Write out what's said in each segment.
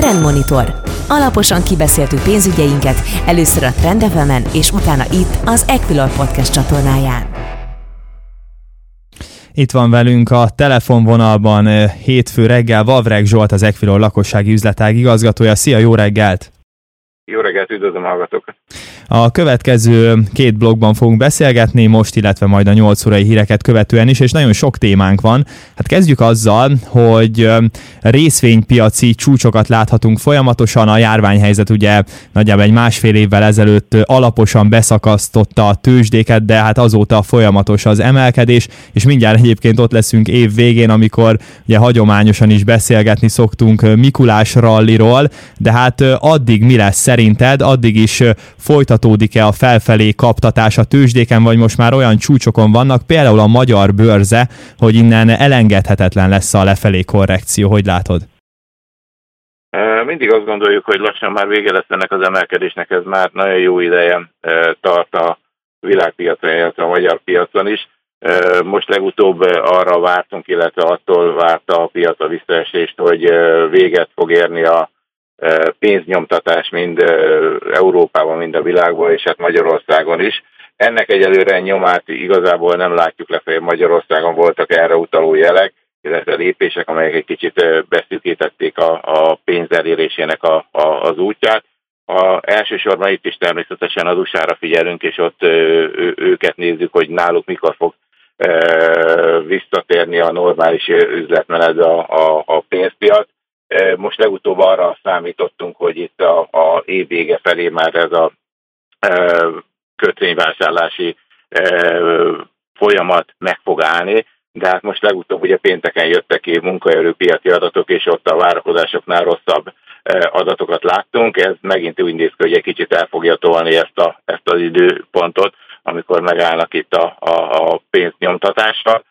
Trendmonitor. Alaposan kibeszéltük pénzügyeinket, először a Trend és utána itt az Equilor Podcast csatornáján. Itt van velünk a telefonvonalban eh, hétfő reggel Vavreg Zsolt, az Equilor lakossági üzletág igazgatója. Szia, jó reggelt! Jó reggelt, üdvözlöm a hallgatókat! A következő két blogban fogunk beszélgetni, most, illetve majd a 8 órai híreket követően is, és nagyon sok témánk van. Hát kezdjük azzal, hogy részvénypiaci csúcsokat láthatunk folyamatosan, a járványhelyzet ugye nagyjából egy másfél évvel ezelőtt alaposan beszakasztotta a tőzsdéket, de hát azóta folyamatos az emelkedés, és mindjárt egyébként ott leszünk év végén, amikor ugye hagyományosan is beszélgetni szoktunk Mikulás ralliról, de hát addig mi lesz szerinted, addig is folytat folytatódik-e a felfelé kaptatás a tőzsdéken, vagy most már olyan csúcsokon vannak, például a magyar bőrze, hogy innen elengedhetetlen lesz a lefelé korrekció. Hogy látod? Mindig azt gondoljuk, hogy lassan már vége lesz ennek az emelkedésnek, ez már nagyon jó ideje tart a világpiacon, illetve a magyar piacon is. Most legutóbb arra vártunk, illetve attól várta a piac a visszaesést, hogy véget fog érni a pénznyomtatás mind Európában, mind a világban, és hát Magyarországon is. Ennek egyelőre nyomát igazából nem látjuk lefelé. Magyarországon voltak erre utaló jelek, illetve lépések, amelyek egy kicsit beszűkítették a, a pénz elérésének a, a, az útját. A, elsősorban itt is természetesen az USA-ra figyelünk, és ott ő, őket nézzük, hogy náluk mikor fog visszatérni a normális üzletmenetbe a, a, a pénzpiac. Most legutóbb arra számítottunk, hogy itt a, a év vége felé már ez a e, kötvényvásárlási e, folyamat meg fog állni, de hát most legutóbb ugye pénteken jöttek ki munkaerőpiaci adatok, és ott a várakozásoknál rosszabb adatokat láttunk. Ez megint úgy néz ki, hogy egy kicsit el fogja tolni ezt, a, ezt az időpontot, amikor megállnak itt a, a, a pénznyomtatásra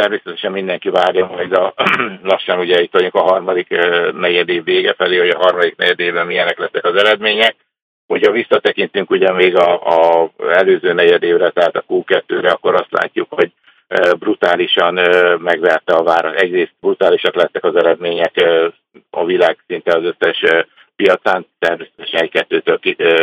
természetesen mindenki várja majd a, lassan ugye itt vagyunk a harmadik negyed vége felé, hogy a harmadik negyed évben milyenek lesznek az eredmények. Hogyha visszatekintünk ugye még a, a előző negyed évre, tehát a Q2-re, akkor azt látjuk, hogy brutálisan megverte a várat. Egyrészt brutálisak lettek az eredmények a világ szinte az összes piacán, természetesen egy-kettőtől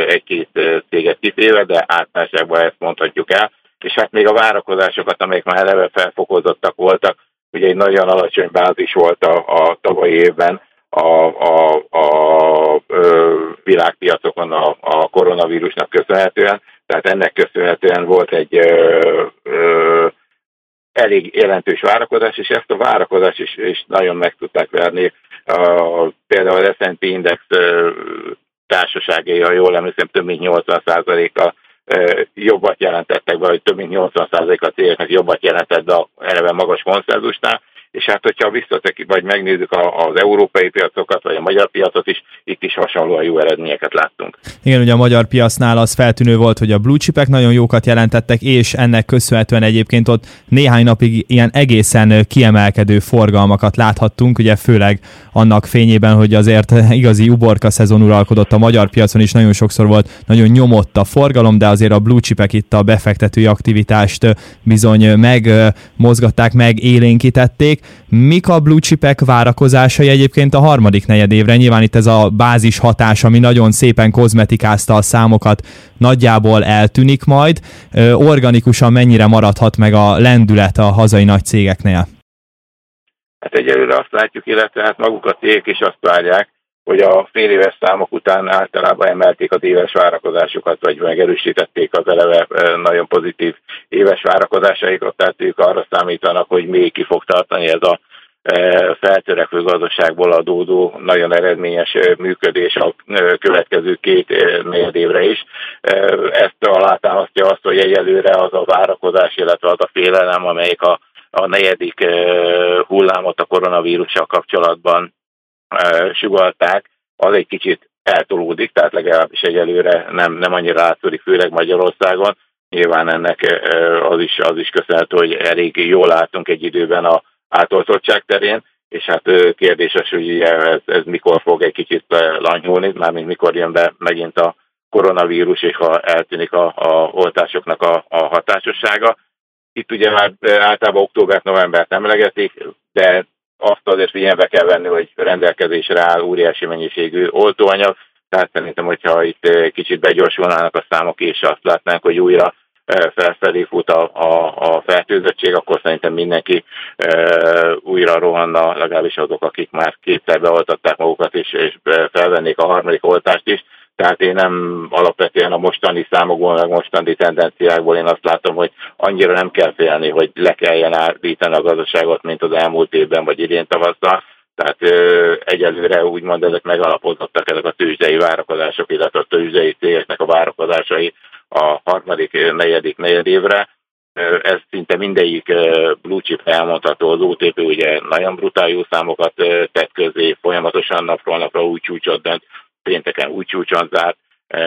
egy-két céget kitéve, de általánosságban ezt mondhatjuk el és hát még a várakozásokat, amelyek már eleve felfokozottak voltak, ugye egy nagyon alacsony bázis volt a, a tavalyi évben a, a, a, a világpiacokon a, a koronavírusnak köszönhetően, tehát ennek köszönhetően volt egy ö, ö, elég jelentős várakozás, és ezt a várakozást is, is nagyon meg tudták verni. A, például az S&P Index társaságai, ha jól emlékszem, több mint 80%-a jobbat jelentettek be, hogy több mint 80% a cégeknek jobbat jelentett be a eleve magas konszenzusnál, és hát hogyha visszatek, vagy megnézzük az európai piacokat, vagy a magyar piacot is, itt is hasonlóan jó eredményeket láttunk. Igen, ugye a magyar piacnál az feltűnő volt, hogy a blue chipek nagyon jókat jelentettek, és ennek köszönhetően egyébként ott néhány napig ilyen egészen kiemelkedő forgalmakat láthattunk, ugye főleg annak fényében, hogy azért igazi uborka szezon uralkodott a magyar piacon is, nagyon sokszor volt nagyon nyomott a forgalom, de azért a blue chipek itt a befektetői aktivitást bizony megmozgatták, meg élénkítették. Mik a blue chipek várakozásai egyébként a harmadik negyedévre? Nyilván itt ez a bázis hatás, ami nagyon szépen kozmetikázta a számokat, nagyjából eltűnik majd. Organikusan mennyire maradhat meg a lendület a hazai nagy cégeknél? Hát egyelőre azt látjuk, illetve hát maguk a cégek is azt várják, hogy a fél éves számok után általában emelték az éves várakozásukat, vagy megerősítették az eleve nagyon pozitív éves várakozásaikat, tehát ők arra számítanak, hogy még ki fog tartani ez a feltörekvő gazdaságból adódó nagyon eredményes működés a következő két négy évre is. Ezt alátámasztja azt, hogy egyelőre az a várakozás, illetve az a félelem, amelyik a, a negyedik hullámot a koronavírussal kapcsolatban sugalták, az egy kicsit eltolódik, tehát legalábbis egyelőre nem, nem annyira látszódik, főleg Magyarországon. Nyilván ennek az is, az is köszönhető, hogy elég jól látunk egy időben a átoltottság terén, és hát kérdéses, hogy ez, ez mikor fog egy kicsit lanyhulni, mármint mikor jön be megint a koronavírus, és ha eltűnik a, a oltásoknak a, a hatásossága. Itt ugye már általában október-novembert emlegetik, de azt azért figyelembe kell venni, hogy rendelkezésre áll óriási mennyiségű oltóanyag, tehát szerintem, hogyha itt kicsit begyorsulnának a számok, és azt látnánk, hogy újra felfelé fut a, a, a fertőzöttség, akkor szerintem mindenki e, újra rohanna, legalábbis azok, akik már kétszer beoltatták magukat, és, és felvennék a harmadik oltást is. Tehát én nem alapvetően a mostani számokból, meg mostani tendenciákból én azt látom, hogy annyira nem kell félni, hogy le kelljen állítani a gazdaságot, mint az elmúlt évben vagy idén tavasszal. Tehát ö, egyelőre úgymond ezek megalapozottak ezek a tőzsdei várakozások, illetve a tőzsdei cégeknek a várakozásai a harmadik, negyedik, negyed évre. Ez szinte mindegyik blue chip elmondható. Az OTP ugye nagyon brutál jó számokat tett közé, folyamatosan napról napra új csúcsot dönt, pénteken új csúcson zárt,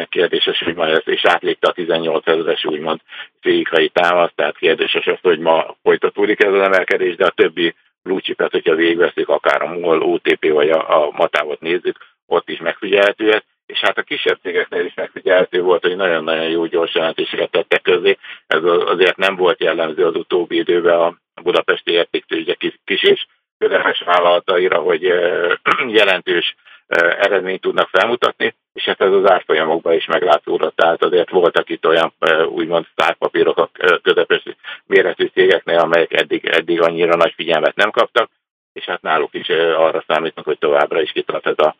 kérdéses, hogy ma ez, és átlépte a 18 ezeres úgymond fizikai támaszt, tehát kérdéses az, hogy ma folytatódik ez az emelkedés, de a többi blue chipet, hogyha végigveszik, akár a MOL, OTP vagy a, a Matávot nézzük, ott is megfigyelhető ez és hát a kisebb cégeknél is megfigyelhető volt, hogy nagyon-nagyon jó gyors jelentéseket tettek közé. Ez azért nem volt jellemző az utóbbi időben a budapesti értéktőzsde kis és közepes vállalataira, hogy jelentős eredményt tudnak felmutatni, és hát ez az árfolyamokban is meglátszódott. Tehát azért voltak itt olyan úgymond szárpapírok a közepes méretű cégeknél, amelyek eddig, eddig annyira nagy figyelmet nem kaptak, és hát náluk is arra számítnak, hogy továbbra is kitart ez a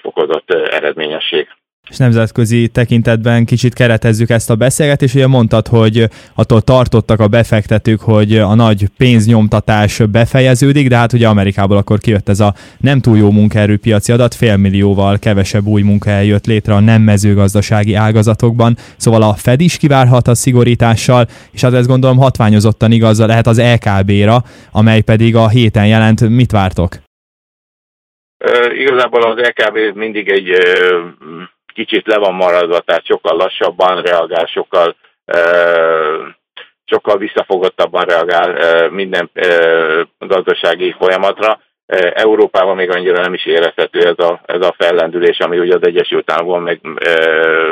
fokozott eredményesség és nemzetközi tekintetben kicsit keretezzük ezt a beszélgetést. Ugye mondtad, hogy attól tartottak a befektetők, hogy a nagy pénznyomtatás befejeződik, de hát ugye Amerikából akkor kijött ez a nem túl jó munkaerőpiaci adat, félmillióval kevesebb új munkahely jött létre a nem mezőgazdasági ágazatokban, szóval a Fed is kivárhat a szigorítással, és hát ezt gondolom hatványozottan igaz lehet az LKB-ra, amely pedig a héten jelent. Mit vártok? Igazából az LKB mindig egy kicsit le van maradva, tehát sokkal lassabban reagál, sokkal sokkal visszafogottabban reagál minden gazdasági folyamatra. Európában még annyira nem is érezhető ez a, ez a fellendülés, ami ugye az Egyesült Államokban meg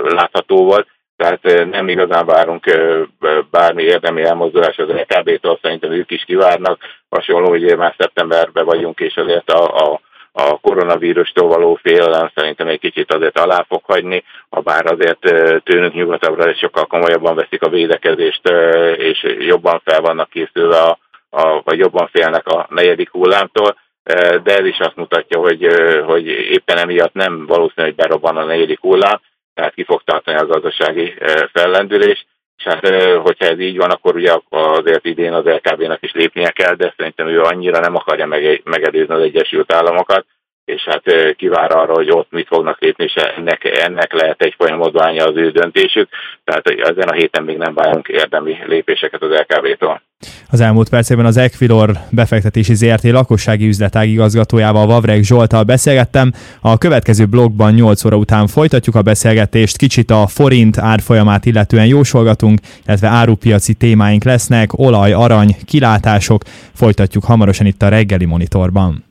látható volt. Tehát nem igazán várunk bármi érdemi elmozdulás az LKB-től, szerintem ők is kivárnak. Hasonló, hogy már szeptemberben vagyunk, és azért a, a a koronavírustól való félelem szerintem egy kicsit azért alá fog hagyni, ha bár azért tőnünk nyugatabbra és sokkal komolyabban veszik a védekezést, és jobban fel vannak készülve, a, a, vagy jobban félnek a negyedik hullámtól, de ez is azt mutatja, hogy, hogy éppen emiatt nem valószínű, hogy berobban a negyedik hullám, tehát ki fog tartani a gazdasági fellendülés, és hát, hogyha ez így van, akkor ugye azért idén az LKB-nak is lépnie kell, de szerintem ő annyira nem akarja megedőzni az Egyesült Államokat, és hát kivár arra, hogy ott mit fognak lépni, és ennek, ennek lehet egy folyamodványa az ő döntésük, tehát ezen a héten még nem várunk érdemi lépéseket az LKB-tól. Az elmúlt percében az Equilor befektetési ZRT lakossági üzletág igazgatójával Vavreg Zsoltal beszélgettem. A következő blogban 8 óra után folytatjuk a beszélgetést, kicsit a forint árfolyamát illetően jósolgatunk, illetve árupiaci témáink lesznek, olaj, arany, kilátások, folytatjuk hamarosan itt a reggeli monitorban.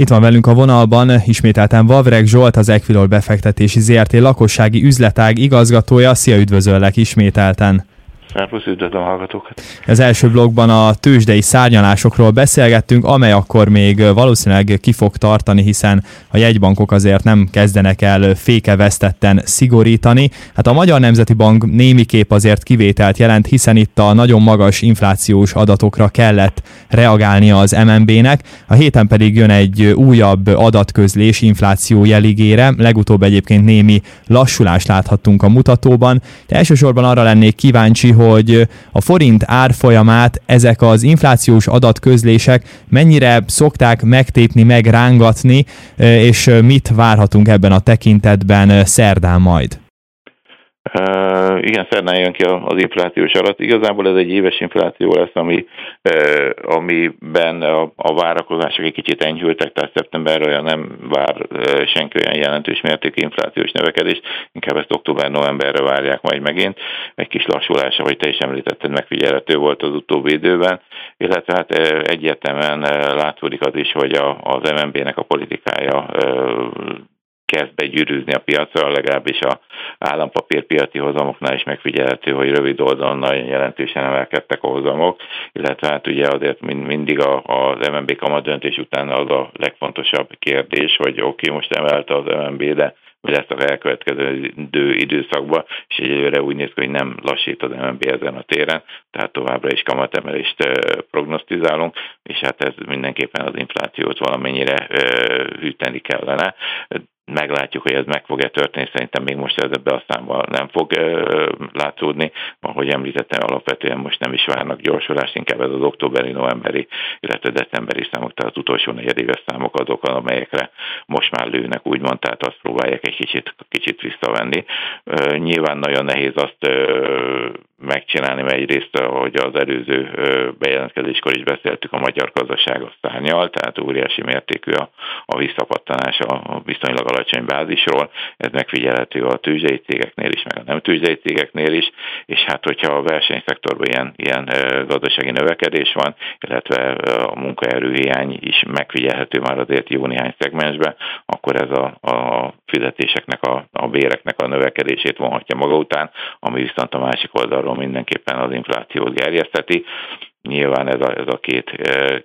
Itt van velünk a vonalban ismételten Vavreg Zsolt, az Equilor befektetési ZRT lakossági üzletág igazgatója. Szia, üdvözöllek ismételten! Szervusz, üdvözlöm a hallgatókat! Az első blogban a tőzsdei szárnyalásokról beszélgettünk, amely akkor még valószínűleg ki fog tartani, hiszen a jegybankok azért nem kezdenek el fékevesztetten szigorítani. Hát a Magyar Nemzeti Bank némiképp azért kivételt jelent, hiszen itt a nagyon magas inflációs adatokra kellett reagálnia az MNB-nek. A héten pedig jön egy újabb adatközlés infláció jeligére, legutóbb egyébként némi lassulást láthattunk a mutatóban, de elsősorban arra lennék kíváncsi, hogy a forint árfolyamát ezek az inflációs adatközlések mennyire szokták megtépni, megrángatni, és mit várhatunk ebben a tekintetben szerdán majd? Uh, igen, szerdán jön ki az inflációs adat. Igazából ez egy éves infláció lesz, ami, uh, amiben a, a várakozások egy kicsit enyhültek, tehát szeptemberre olyan nem vár uh, senki olyan jelentős mértékű inflációs növekedést, inkább ezt október-novemberre várják majd megint. Egy kis lassulása, hogy te is említetted, megfigyelhető volt az utóbbi időben, illetve hát uh, egyértelműen uh, látszódik az is, hogy a, az MNB-nek a politikája kezd begyűrűzni a piacra, legalábbis a állampapírpiaci hozamoknál is megfigyelhető, hogy rövid oldalon nagyon jelentősen emelkedtek a hozamok, illetve hát ugye azért mindig az MNB kamat döntés után az a legfontosabb kérdés, hogy oké, okay, most emelte az MNB, de hogy lesz a elkövetkező időszakban, és egyelőre úgy néz ki, hogy nem lassít az MNB ezen a téren, tehát továbbra is kamatemelést prognosztizálunk, és hát ez mindenképpen az inflációt valamennyire hűteni kellene meglátjuk, hogy ez meg fog-e történni, szerintem még most ez ebbe a számban nem fog ö, látszódni. Ahogy említettem, alapvetően most nem is várnak gyorsulást, inkább ez az októberi, novemberi, illetve decemberi számok, tehát az utolsó negyedéves számok azok, amelyekre most már lőnek, úgymond, tehát azt próbálják egy kicsit, kicsit visszavenni. Ö, nyilván nagyon nehéz azt ö, megcsinálni, mert egyrészt, hogy az előző bejelentkezéskor is beszéltük, a magyar gazdaság a szárnyal, tehát óriási mértékű a, a visszapattanás a viszonylag alacsony bázisról, ez megfigyelhető a tőzsdei cégeknél is, meg a nem tőzsdei cégeknél is, és hát hogyha a versenyszektorban ilyen, ilyen gazdasági növekedés van, illetve a munkaerőhiány is megfigyelhető már azért jó néhány szegmensben, akkor ez a, a fizetéseknek, a, a béreknek a növekedését vonhatja maga után, ami viszont a másik oldalról mindenképpen az inflációt gerjeszteti. Nyilván ez a, ez a két,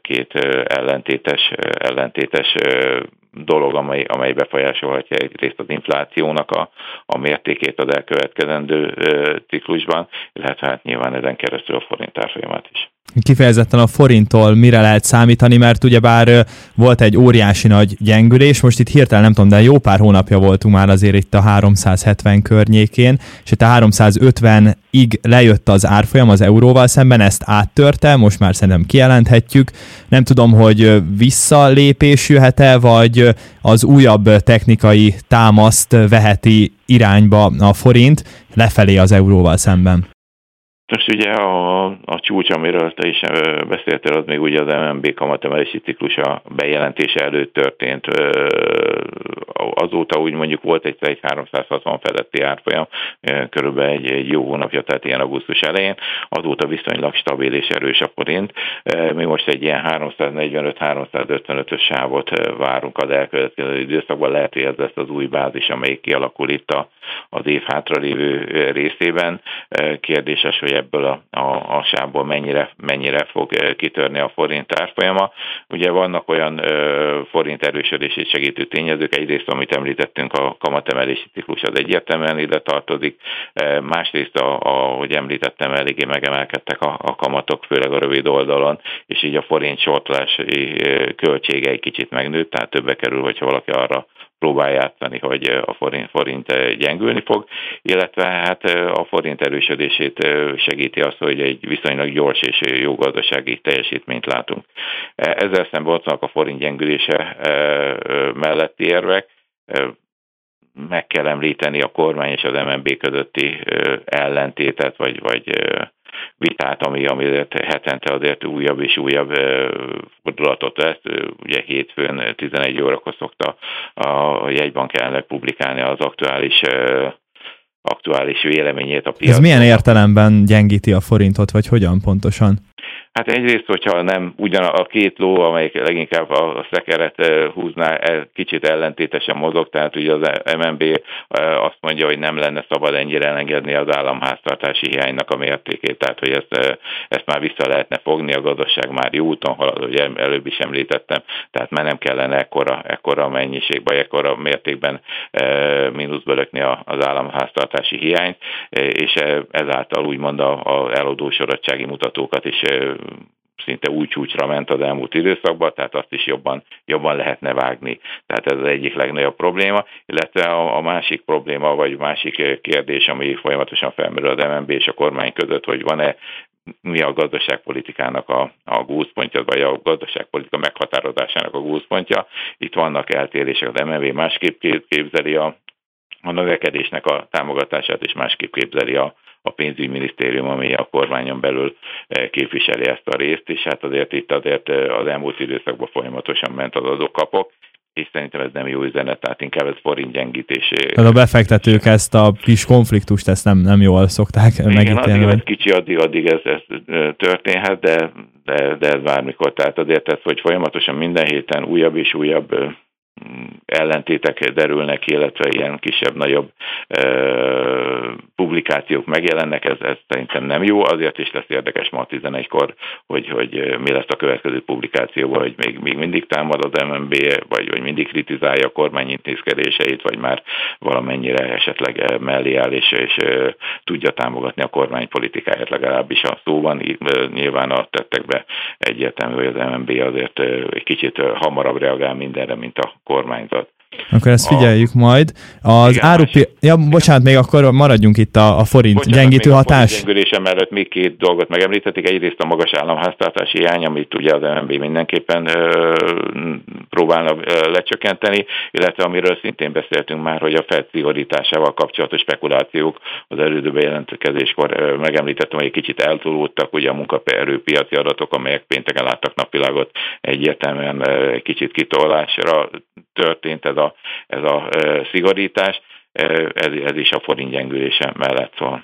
két ellentétes, ellentétes dolog, amely, amely befolyásolhatja egyrészt az inflációnak a, a mértékét az elkövetkezendő ciklusban, illetve hát nyilván ezen keresztül a forint árfolyamát is kifejezetten a forinttól mire lehet számítani, mert ugyebár volt egy óriási nagy gyengülés, most itt hirtelen nem tudom, de jó pár hónapja voltunk már azért itt a 370 környékén, és itt a 350-ig lejött az árfolyam az euróval szemben, ezt áttörte, most már szerintem kijelenthetjük. Nem tudom, hogy visszalépés jöhet-e, vagy az újabb technikai támaszt veheti irányba a forint lefelé az euróval szemben. Most ugye a, a csúcs, amiről te is beszéltél, az még ugye az MNB kamatemelési ciklusa bejelentése előtt történt. Azóta úgy mondjuk volt egyszer egy 360 feletti árfolyam, körülbelül egy, egy jó hónapja, tehát ilyen augusztus elején. Azóta viszonylag stabil és erős a forint. Mi most egy ilyen 345-355-ös sávot várunk az elkövetkező időszakban. Lehet, hogy ez lesz az új bázis, amelyik kialakul itt az év hátralévő részében. Kérdéses, hogy ebből a, a, a sávból mennyire, mennyire fog kitörni a forint árfolyama. Ugye vannak olyan ö, forint erősödését segítő tényezők, egyrészt, amit említettünk, a kamatemelési ciklus az egyértelműen ide tartozik, e, másrészt, a, ahogy említettem, eléggé megemelkedtek a, a kamatok, főleg a rövid oldalon, és így a forint sortlási költsége egy kicsit megnőtt, tehát többe kerül, hogyha valaki arra próbál játszani, hogy a forint, forint gyengülni fog, illetve hát a forint erősödését segíti az, hogy egy viszonylag gyors és jó gazdasági teljesítményt látunk. Ezzel szemben ott vannak a forint gyengülése melletti érvek, meg kell említeni a kormány és az MNB közötti ellentétet, vagy, vagy vitát, ami, ami hetente azért újabb és újabb fordulatot vesz. Ugye hétfőn 11 órakor szokta a jegybank elnök publikálni az aktuális aktuális véleményét a piacon. Ez milyen értelemben gyengíti a forintot, vagy hogyan pontosan? Hát egyrészt, hogyha nem ugyan a két ló, amelyik leginkább a szekeret húzná, kicsit ellentétesen mozog, tehát ugye az MNB azt mondja, hogy nem lenne szabad ennyire engedni az államháztartási hiánynak a mértékét, tehát hogy ezt, ezt már vissza lehetne fogni, a gazdaság már jó úton halad, hogy előbb is említettem, tehát már nem kellene ekkora, ekkora mennyiség, vagy ekkora mértékben mínuszba lökni az államháztartási hiányt, és ezáltal úgymond az eladósodottsági mutatókat is szinte úgy csúcsra ment az elmúlt időszakban, tehát azt is jobban, jobban lehetne vágni. Tehát ez az egyik legnagyobb probléma, illetve a, a másik probléma, vagy másik kérdés, ami folyamatosan felmerül az MNB és a kormány között, hogy van-e mi a gazdaságpolitikának a, a gúzpontja, vagy a gazdaságpolitika meghatározásának a gúzpontja. Itt vannak eltérések, az MNB másképp képzeli a, a növekedésnek a támogatását, és másképp képzeli a, a pénzügyminisztérium, ami a kormányon belül eh, képviseli ezt a részt, és hát azért itt azért eh, az elmúlt időszakban folyamatosan ment az adókapok, és szerintem ez nem jó üzenet, tehát inkább ez forint gyengítésé. Tehát a befektetők ezt a kis konfliktust ezt nem, nem jól szokták Igen, megítélni. Igen, kicsi, addig, addig ez, ez eh, történhet, de, de, de ez bármikor. Tehát azért ez, hogy folyamatosan minden héten újabb és újabb ellentétek derülnek ki, illetve ilyen kisebb-nagyobb publikációk megjelennek, ez, ez szerintem nem jó, azért is lesz érdekes ma 11-kor, hogy, hogy mi lesz a következő publikációban, hogy még, még mindig támad az MNB, vagy hogy mindig kritizálja a kormány intézkedéseit, vagy már valamennyire esetleg mellé áll, és, és tudja támogatni a kormány politikáját, legalábbis a szóban, nyilván a tettekbe egyértelmű, hogy az MNB azért egy kicsit hamarabb reagál mindenre, mint a kormányzat. Akkor ezt figyeljük a... majd. Az igen, árupi... Másik... Ja, bocsánat, még akkor maradjunk itt a, a forint bocsánat, gyengítő hatás. A forint mellett még két dolgot megemlítették. Egyrészt a magas államháztartási hiány, amit ugye az MNB mindenképpen ö, próbálna ö, lecsökkenteni, illetve amiről szintén beszéltünk már, hogy a Fed szigorításával kapcsolatos spekulációk az előző bejelentkezéskor megemlítettem, hogy egy kicsit eltolódtak, ugye a munkaerőpiaci adatok, amelyek pénteken láttak napvilágot, egyértelműen egy kicsit kitolásra történt ez a, ez a szigorítás, ez, ez is a forint gyengülése mellett szól.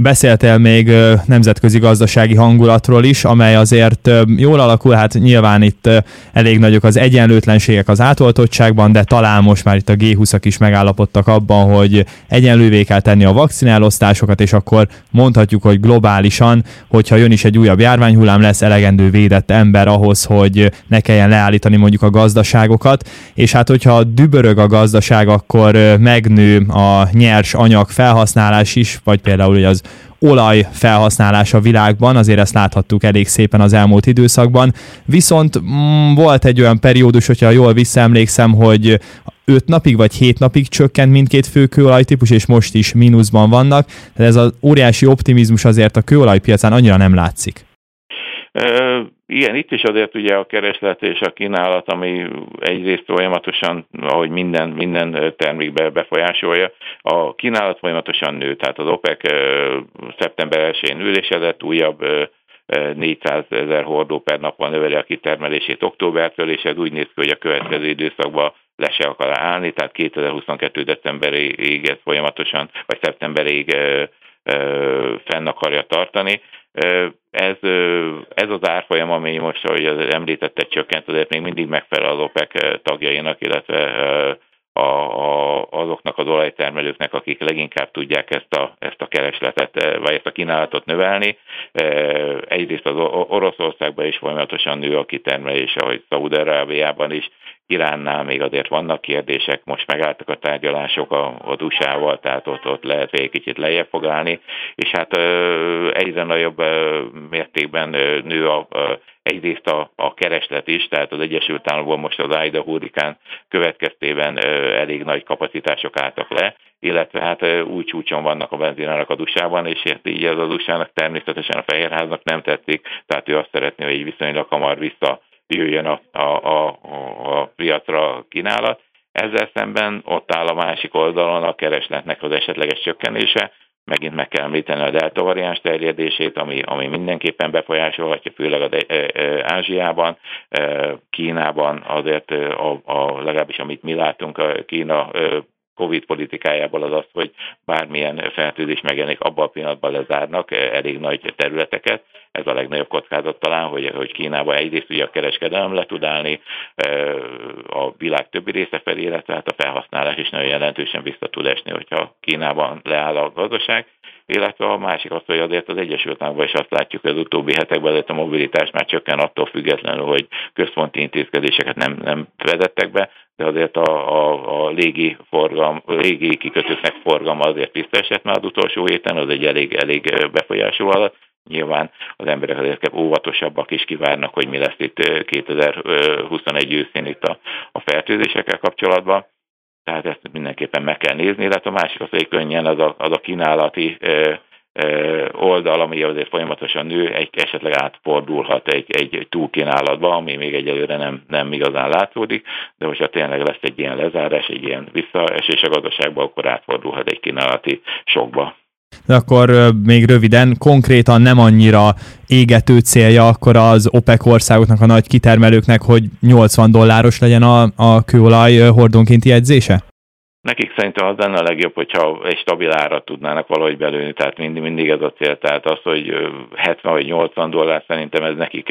Beszéltél még nemzetközi gazdasági hangulatról is, amely azért jól alakul, hát nyilván itt elég nagyok az egyenlőtlenségek az átoltottságban, de talán most már itt a G20-ak is megállapodtak abban, hogy egyenlővé kell tenni a vakcinálosztásokat, és akkor mondhatjuk, hogy globálisan, hogyha jön is egy újabb járványhullám, lesz elegendő védett ember ahhoz, hogy ne kelljen leállítani mondjuk a gazdaságokat, és hát hogyha dübörög a gazdaság, akkor megnő a nyers anyag felhasználás is, vagy például az olaj felhasználás a világban, azért ezt láthattuk elég szépen az elmúlt időszakban. Viszont mm, volt egy olyan periódus, hogyha jól visszaemlékszem, hogy 5 napig vagy 7 napig csökkent mindkét fő kőolajtípus, és most is mínuszban vannak. Tehát ez az óriási optimizmus azért a kőolajpiacán annyira nem látszik. Igen, itt is azért ugye a kereslet és a kínálat, ami egyrészt folyamatosan, ahogy minden, minden termékbe befolyásolja, a kínálat folyamatosan nő, tehát az OPEC szeptember 1-én ülésedett, újabb 400 ezer hordó per napon növeli a kitermelését októbertől, és ez úgy néz ki, hogy a következő időszakban le se akar állni, tehát 2022. decemberig ez folyamatosan, vagy szeptemberig fenn akarja tartani. Ez, ez az árfolyam, ami most, ahogy az említette, csökkent, azért még mindig megfelel az OPEC tagjainak, illetve a, a, azoknak az olajtermelőknek, akik leginkább tudják ezt a, ezt a keresletet, vagy ezt a kínálatot növelni. Egyrészt az Oroszországban is folyamatosan nő a kitermelés, ahogy Szaúd-Arábiában is, Iránnál még azért vannak kérdések, most megálltak a tárgyalások a, a USA-val, tehát ott, ott lehet egy kicsit lejjebb fog állni, és hát egyre nagyobb mértékben nő a, egyrészt a, a kereslet is, tehát az Egyesült Államokban most az Aida hurrikán következtében elég nagy kapacitások álltak le, illetve hát új csúcson vannak a benzinárak a dusában, és hát így az az USA-nak természetesen a Fehérháznak nem tetszik, tehát ő azt szeretné, hogy viszonylag hamar vissza jöjjön a, a, a, a piacra kínálat. Ezzel szemben ott áll a másik oldalon a keresletnek az esetleges csökkenése, megint meg kell említeni a delta variáns terjedését, ami, ami mindenképpen befolyásolhatja, főleg a de, e, e, Ázsiában, e, Kínában azért a, a, legalábbis amit mi látunk, a Kína Covid politikájából az az, hogy bármilyen fertőzés megjelenik, abban a pillanatban lezárnak eh, elég nagy területeket. Ez a legnagyobb kockázat talán, hogy, hogy Kínában egyrészt ugye a kereskedelem le tud állni eh, a világ többi része felé, illetve hát a felhasználás is nagyon jelentősen vissza tud esni, hogyha Kínában leáll a gazdaság illetve a másik az, hogy azért az Egyesült Államokban is azt látjuk, hogy az utóbbi hetekben azért a mobilitás már csökken attól függetlenül, hogy központi intézkedéseket nem, nem vezettek be, de azért a, a, a légi, forgalm, légi kikötőknek forgalma azért visszaesett már az utolsó héten, az egy elég, elég befolyású alatt. Nyilván az emberek azért óvatosabbak is kivárnak, hogy mi lesz itt 2021 őszén itt a, a fertőzésekkel kapcsolatban tehát ezt mindenképpen meg kell nézni, illetve a másik az, hogy könnyen az a, az a kínálati oldal, ami azért folyamatosan nő, egy, esetleg átfordulhat egy, egy túlkínálatba, ami még egyelőre nem, nem igazán látszódik, de hogyha tényleg lesz egy ilyen lezárás, egy ilyen visszaesés a gazdaságba, akkor átfordulhat egy kínálati sokba. De akkor még röviden, konkrétan nem annyira égető célja akkor az OPEC országoknak, a nagy kitermelőknek, hogy 80 dolláros legyen a, a kőolaj hordonkénti jegyzése? Nekik szerintem az lenne a legjobb, hogyha egy stabil árat tudnának valahogy belőni, tehát mindig, mindig ez a cél. Tehát az, hogy 70 vagy 80 dollár szerintem ez nekik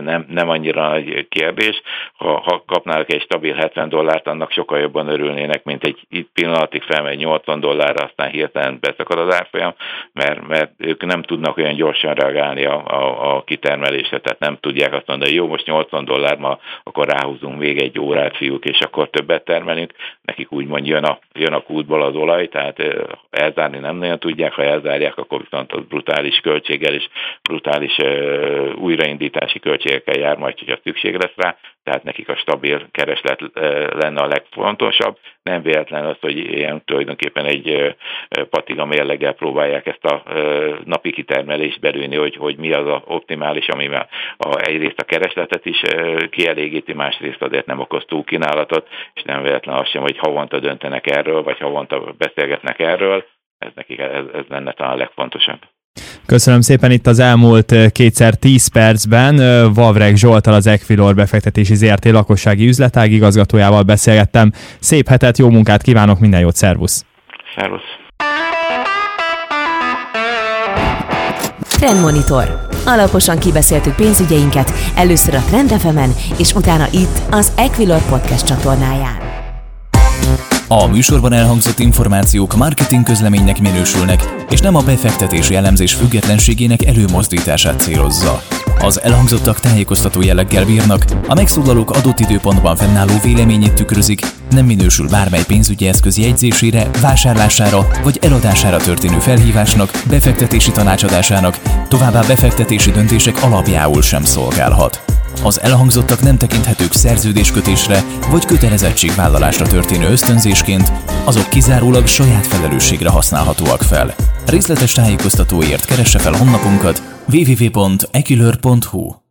nem, nem annyira nagy kérdés. Ha, ha kapnának egy stabil 70 dollárt, annak sokkal jobban örülnének, mint egy itt pillanatig felmegy 80 dollárra, aztán hirtelen beszakad az árfolyam, mert, mert ők nem tudnak olyan gyorsan reagálni a, a, a kitermelésre, tehát nem tudják azt mondani, hogy jó, most 80 dollár, ma akkor ráhúzunk még egy órát, fiúk, és akkor többet termelünk. Nekik úgy úgymond jön a, jön a kútból az olaj, tehát elzárni nem nagyon tudják, ha elzárják, akkor viszont az brutális költséggel és brutális újraindítási költségekkel jár majd, hogyha szükség lesz rá, tehát nekik a stabil kereslet lenne a legfontosabb. Nem véletlen az, hogy ilyen tulajdonképpen egy patiga mérleggel próbálják ezt a napi kitermelést belőni, hogy, hogy mi az a optimális, ami a, egyrészt a keresletet is kielégíti, másrészt azért nem okoz túlkínálatot, és nem véletlen az sem, hogy havonta döntenek erről, vagy havonta beszélgetnek erről. Ez nekik ez, ez lenne talán a legfontosabb. Köszönöm szépen itt az elmúlt kétszer 10 percben. Vavreg Zsoltal az Equilor befektetési ZRT lakossági üzletág igazgatójával beszélgettem. Szép hetet, jó munkát kívánok, minden jót, szervusz! Szervusz! Trendmonitor. Alaposan kibeszéltük pénzügyeinket, először a Trend és utána itt az Equilor podcast csatornáján. A műsorban elhangzott információk marketing közleménynek minősülnek, és nem a befektetési elemzés függetlenségének előmozdítását célozza. Az elhangzottak tájékoztató jelleggel bírnak, a megszólalók adott időpontban fennálló véleményét tükrözik, nem minősül bármely pénzügyi eszköz jegyzésére, vásárlására vagy eladására történő felhívásnak, befektetési tanácsadásának, továbbá befektetési döntések alapjául sem szolgálhat. Az elhangzottak nem tekinthetők szerződéskötésre vagy kötelezettségvállalásra történő ösztönzésként, azok kizárólag saját felelősségre használhatóak fel. Részletes tájékoztatóért keresse fel honlapunkat www.ekilör.hu